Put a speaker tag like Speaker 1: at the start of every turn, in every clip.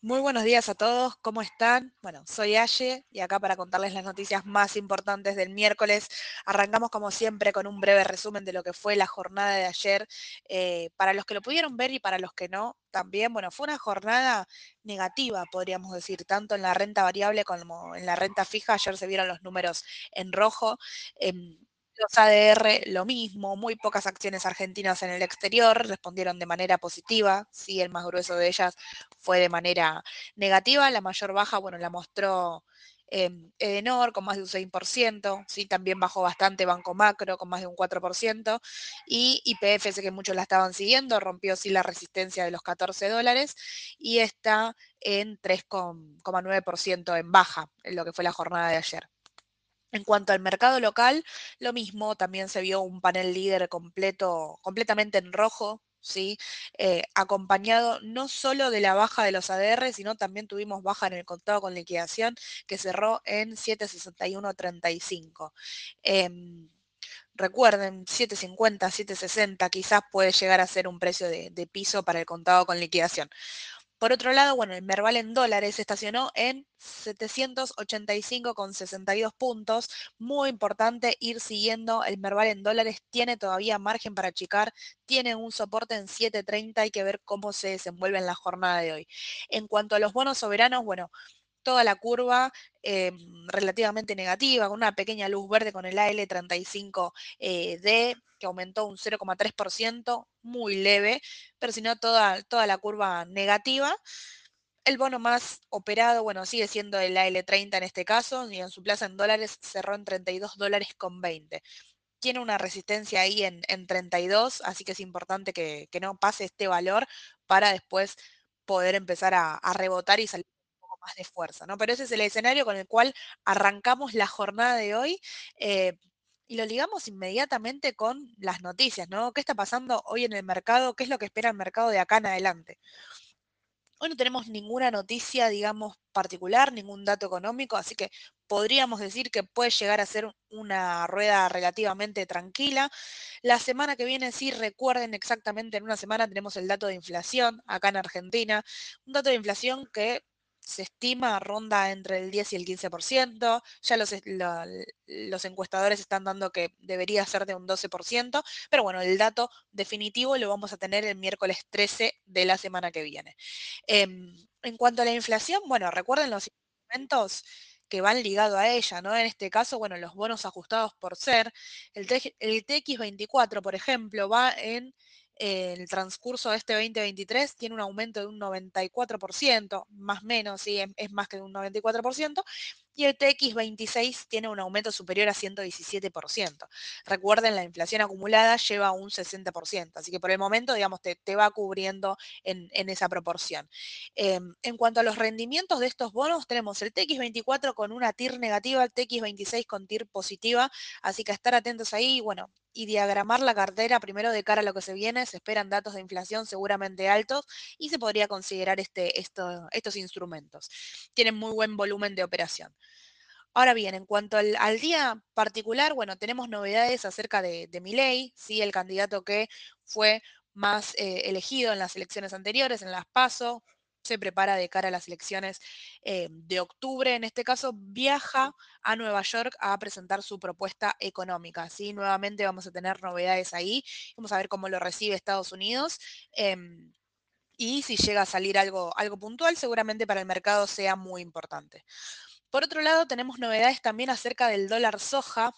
Speaker 1: Muy buenos días a todos, ¿cómo están? Bueno, soy Aye y acá para contarles las noticias más importantes del miércoles. Arrancamos como siempre con un breve resumen de lo que fue la jornada de ayer. Eh, para los que lo pudieron ver y para los que no, también, bueno, fue una jornada negativa, podríamos decir, tanto en la renta variable como en la renta fija. Ayer se vieron los números en rojo. Em, los ADR lo mismo, muy pocas acciones argentinas en el exterior respondieron de manera positiva, sí, el más grueso de ellas fue de manera negativa, la mayor baja, bueno, la mostró eh, Edenor con más de un 6%, sí, también bajó bastante Banco Macro con más de un 4%, y IPF, sé que muchos la estaban siguiendo, rompió sí la resistencia de los 14 dólares y está en 3,9% en baja en lo que fue la jornada de ayer. En cuanto al mercado local, lo mismo, también se vio un panel líder completo, completamente en rojo, ¿sí? Eh, acompañado no solo de la baja de los ADR, sino también tuvimos baja en el contado con liquidación, que cerró en 761.35. Em, recuerden, 750, 760 quizás puede llegar a ser un precio de, de piso para el contado con liquidación. Por otro lado, bueno, el Merval en dólares estacionó en 785,62 puntos. Muy importante ir siguiendo el Merval en dólares. Tiene todavía margen para achicar. Tiene un soporte en 730. Hay que ver cómo se desenvuelve en la jornada de hoy. En cuanto a los bonos soberanos, bueno, toda la curva eh, relativamente negativa, con una pequeña luz verde con el AL35D, eh, que aumentó un 0,3%, muy leve, pero si no, toda, toda la curva negativa. El bono más operado, bueno, sigue siendo el AL30 en este caso, y en su plaza en dólares cerró en 32 dólares con 20 tiene una resistencia ahí en, 32, así que es importante que, no pase este valor para después poder empezar a rebotar y salir de fuerza, ¿no? Pero ese es el escenario con el cual arrancamos la jornada de hoy. Eh, y lo ligamos inmediatamente con las noticias, ¿no? ¿Qué está pasando hoy en el mercado? ¿Qué es lo que espera el mercado de acá en adelante? Hoy no tenemos ninguna noticia, digamos, particular, ningún dato económico, así que podríamos decir que puede llegar a ser una rueda relativamente tranquila. La semana que viene, sí, recuerden exactamente, en una semana tenemos el dato de inflación acá en Argentina, un dato de inflación que se estima ronda entre el 10 y el 15%, ya los, los encuestadores están dando que debería ser de un 12%, pero bueno, el dato definitivo lo vamos a tener el miércoles 13 de la semana que viene. Em, en cuanto a la inflación, bueno, recuerden los instrumentos que van ligados a ella, ¿no? En este caso, bueno, los bonos ajustados por ser, el, el TX24, por ejemplo, va en el transcurso de este 2023 tiene un aumento de un 94%, más menos, sí, es, más que un 94%, y el TX26 tiene un aumento superior a 117%. Recuerden, la inflación acumulada lleva un 60%, así que por el momento, digamos, te, va cubriendo en, esa proporción. Em, en cuanto a los rendimientos de estos bonos, tenemos el TX24 con una TIR negativa, el TX26 con TIR positiva, así que estar atentos ahí, bueno, y diagramar la cartera primero de cara a lo que se viene. Se esperan datos de inflación seguramente altos y se podría considerar este, estos instrumentos. Tienen muy buen volumen de operación. Ahora bien, en cuanto al, día particular, bueno, tenemos novedades acerca de, de Milei, ¿sí? el candidato que fue más eh, elegido en las elecciones anteriores, en las PASO, se prepara de cara a las elecciones eh, de octubre. En este caso, viaja a Nueva York a presentar su propuesta económica. ¿sí? Nuevamente vamos a tener novedades ahí. Vamos a ver cómo lo recibe Estados Unidos. Em, y si llega a salir algo, algo puntual, seguramente para el mercado sea muy importante. Por otro lado, tenemos novedades también acerca del dólar soja,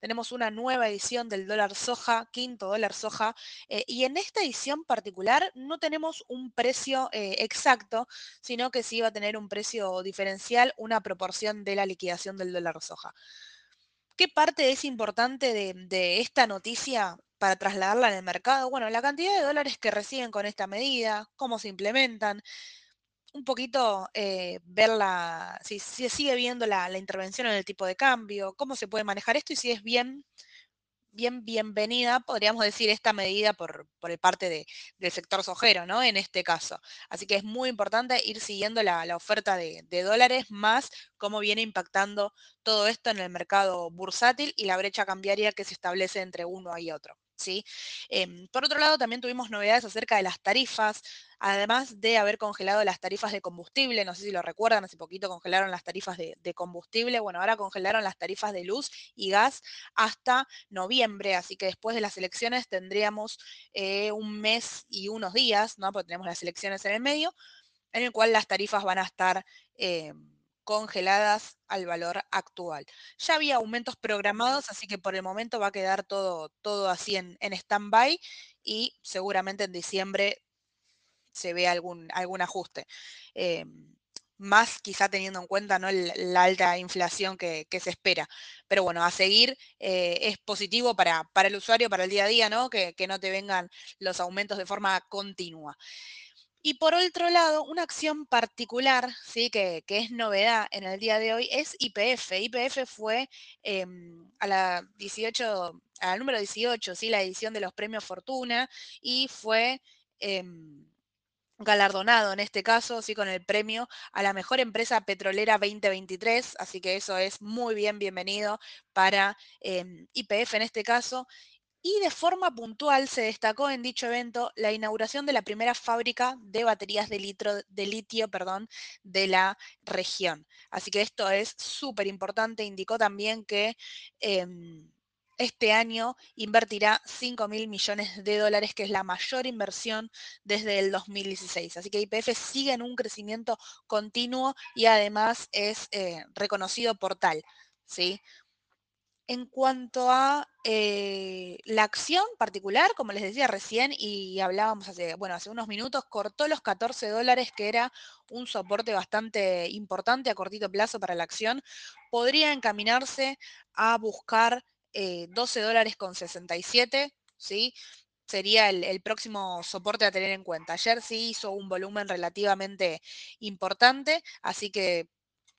Speaker 1: Tenemos una nueva edición del dólar soja, quinto dólar soja, eh, y en esta edición particular no tenemos un precio eh, exacto, sino que sí va a tener un precio diferencial, una proporción de la liquidación del dólar soja. ¿Qué parte es importante de esta noticia para trasladarla en el mercado? Bueno, la cantidad de dólares que reciben con esta medida, cómo se implementan, un poquito eh, verla, si, se sigue viendo la, intervención en el tipo de cambio, cómo se puede manejar esto y si es bien, bien bienvenida, podríamos decir, esta medida por, por el parte del sector sojero, ¿no? En este caso. Así que es muy importante ir siguiendo la, oferta de, de, dólares, más cómo viene impactando todo esto en el mercado bursátil y la brecha cambiaria que se establece entre uno y otro. ¿Sí? Em, por otro lado, también tuvimos novedades acerca de las tarifas, además de haber congelado las tarifas de combustible, no sé si lo recuerdan, hace poquito congelaron las tarifas de, combustible, bueno, ahora congelaron las tarifas de luz y gas hasta noviembre, así que después de las elecciones tendríamos eh, un mes y unos días, ¿no? Porque tenemos las elecciones en el medio, en el cual las tarifas van a estar... eh, congeladas al valor actual. Ya había aumentos programados, así que por el momento va a quedar todo, todo así en, en stand-by y seguramente en diciembre se vea algún, algún ajuste. Eh, más quizá teniendo en cuenta ¿no? el- la alta inflación que, que se espera. Pero bueno, a seguir eh, es positivo para, para el usuario, para el día a día, ¿no? Que, que no te vengan los aumentos de forma continua. Y por otro lado, una acción particular, ¿sí? que, que es novedad en el día de hoy, es IPF. IPF fue em, a la 18, a la número 18, ¿sí? la edición de los premios Fortuna, y fue em, galardonado en este caso, sí, con el premio a la mejor empresa petrolera 2023, así que eso es muy bien bienvenido para em, IPF en este caso. Y de forma puntual se destacó en dicho evento la inauguración de la primera fábrica de baterías de, litio de la región. Así que esto es súper importante. Indicó también que em, este año invertirá 5 mil millones de dólares, que es la mayor inversión desde el 2016. Así que IPF sigue en un crecimiento continuo y además es eh, reconocido por tal. ¿sí? En cuanto a eh, la acción particular, como les decía recién y hablábamos hace, bueno, hace unos minutos, cortó los 14 dólares, que era un soporte bastante importante a cortito plazo para la acción. Podría encaminarse a buscar eh, 12 dólares con 67, ¿sí? Sería el, el próximo soporte a tener en cuenta. Ayer sí hizo un volumen relativamente importante, así que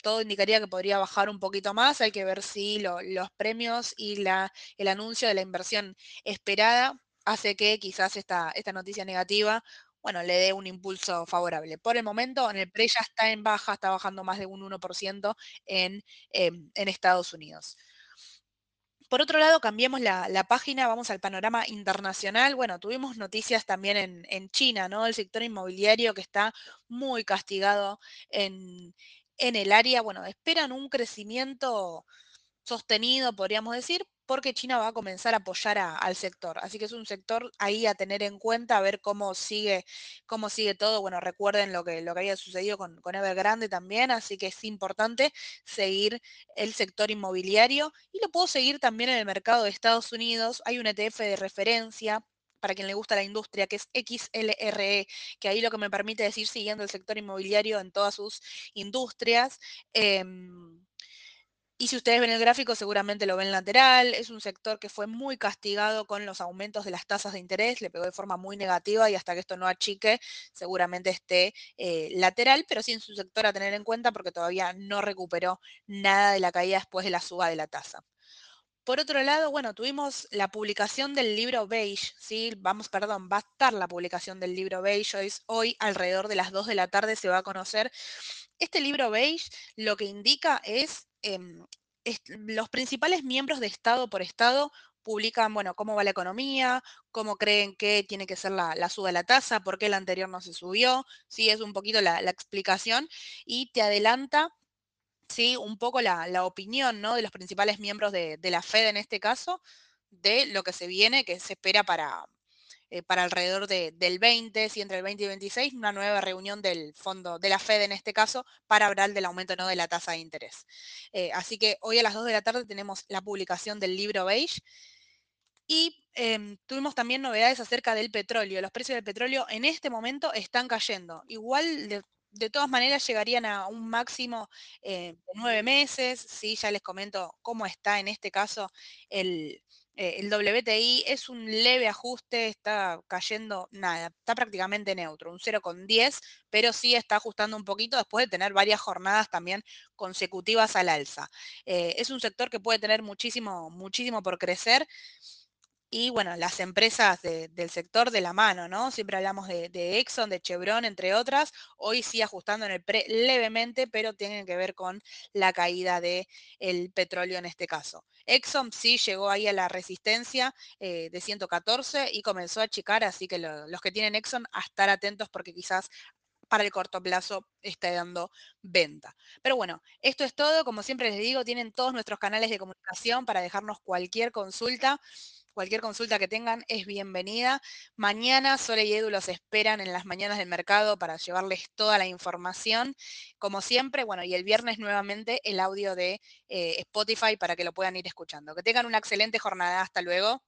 Speaker 1: todo indicaría que podría bajar un poquito más. Hay que ver si lo- los premios y la, el anuncio de la inversión esperada hace que quizás esta, esta noticia negativa, bueno, le dé un impulso favorable. Por el momento, en el pre ya está en baja, está bajando más de un 1% en, em, en Estados Unidos. Por otro lado, cambiemos la, la página, vamos al panorama internacional. Bueno, tuvimos noticias también en, en China, ¿no? El sector inmobiliario que está muy castigado en, en el área. Bueno, esperan un crecimiento sostenido, podríamos decir, porque China va a comenzar a apoyar al sector. Así que es un sector ahí a tener en cuenta, a ver cómo sigue, cómo sigue todo. Bueno, recuerden lo que, lo que había sucedido con, con Evergrande también, así que es importante seguir el sector inmobiliario y lo puedo seguir también en el mercado de Estados Unidos. Hay un ETF de referencia. Para quien le gusta la industria, que es XLRE, que ahí lo que me permite es ir siguiendo el sector inmobiliario en todas sus industrias. Em, y si ustedes ven el gráfico, seguramente lo ven lateral. Es un sector que fue muy castigado con los aumentos de las tasas de interés, le pegó de forma muy negativa y hasta que esto no achique, seguramente esté eh, lateral, pero sí en su sector a tener en cuenta porque todavía no recuperó nada de la caída después de la suba de la tasa. Por otro lado, bueno, tuvimos la publicación del libro Beige, ¿sí? Vamos, perdón, va a estar la publicación del libro Beige hoy, alrededor de las 2 de la tarde se va a conocer. Este libro Beige lo que indica es, em, es- los principales miembros de Estado por Estado publican, bueno, cómo va la economía, cómo creen que tiene que ser la, la suba de la tasa, por qué la anterior no se subió, sí, es un poquito la explicación y te adelanta sí, un poco la, opinión, ¿no? de los principales miembros de, la Fed en este caso, de lo que se viene, que se espera para, eh, para alrededor de- del 20, sí, entre el 20 y 26, una nueva reunión del fondo de la Fed en este caso para hablar del aumento ¿no? de la tasa de interés. Eh, así que hoy a las 2 de la tarde tenemos la publicación del libro Beige y em, tuvimos también novedades acerca del petróleo. Los precios del petróleo en este momento están cayendo. Igual, de todas maneras, llegarían a un máximo eh, de nueve meses. ¿sí? Ya les comento cómo está en este caso el, eh, el WTI. Es un leve ajuste, está cayendo nada, está prácticamente neutro, un cero coma diez, pero sí está ajustando un poquito después de tener varias jornadas también consecutivas al alza. Eh, es un sector que puede tener muchísimo, muchísimo por crecer Y bueno, las empresas de- del sector de la mano, ¿no? Siempre hablamos de, Exxon, de Chevron, entre otras. Hoy sí ajustando en el pre levemente, pero tienen que ver con la caída del petróleo en este caso. Exxon sí llegó ahí a la resistencia eh, de 114 y comenzó a achicar, así que lo- los que tienen Exxon a estar atentos porque quizás para el corto plazo está dando venta. Pero bueno, esto es todo. Como siempre les digo, tienen todos nuestros canales de comunicación para dejarnos cualquier consulta. Cualquier consulta que tengan es bienvenida. Mañana Sole y Edu los esperan en las mañanas del mercado para llevarles toda la información. Como siempre, bueno, y el viernes nuevamente el audio de eh, Spotify para que lo puedan ir escuchando. Que tengan una excelente jornada. Hasta luego.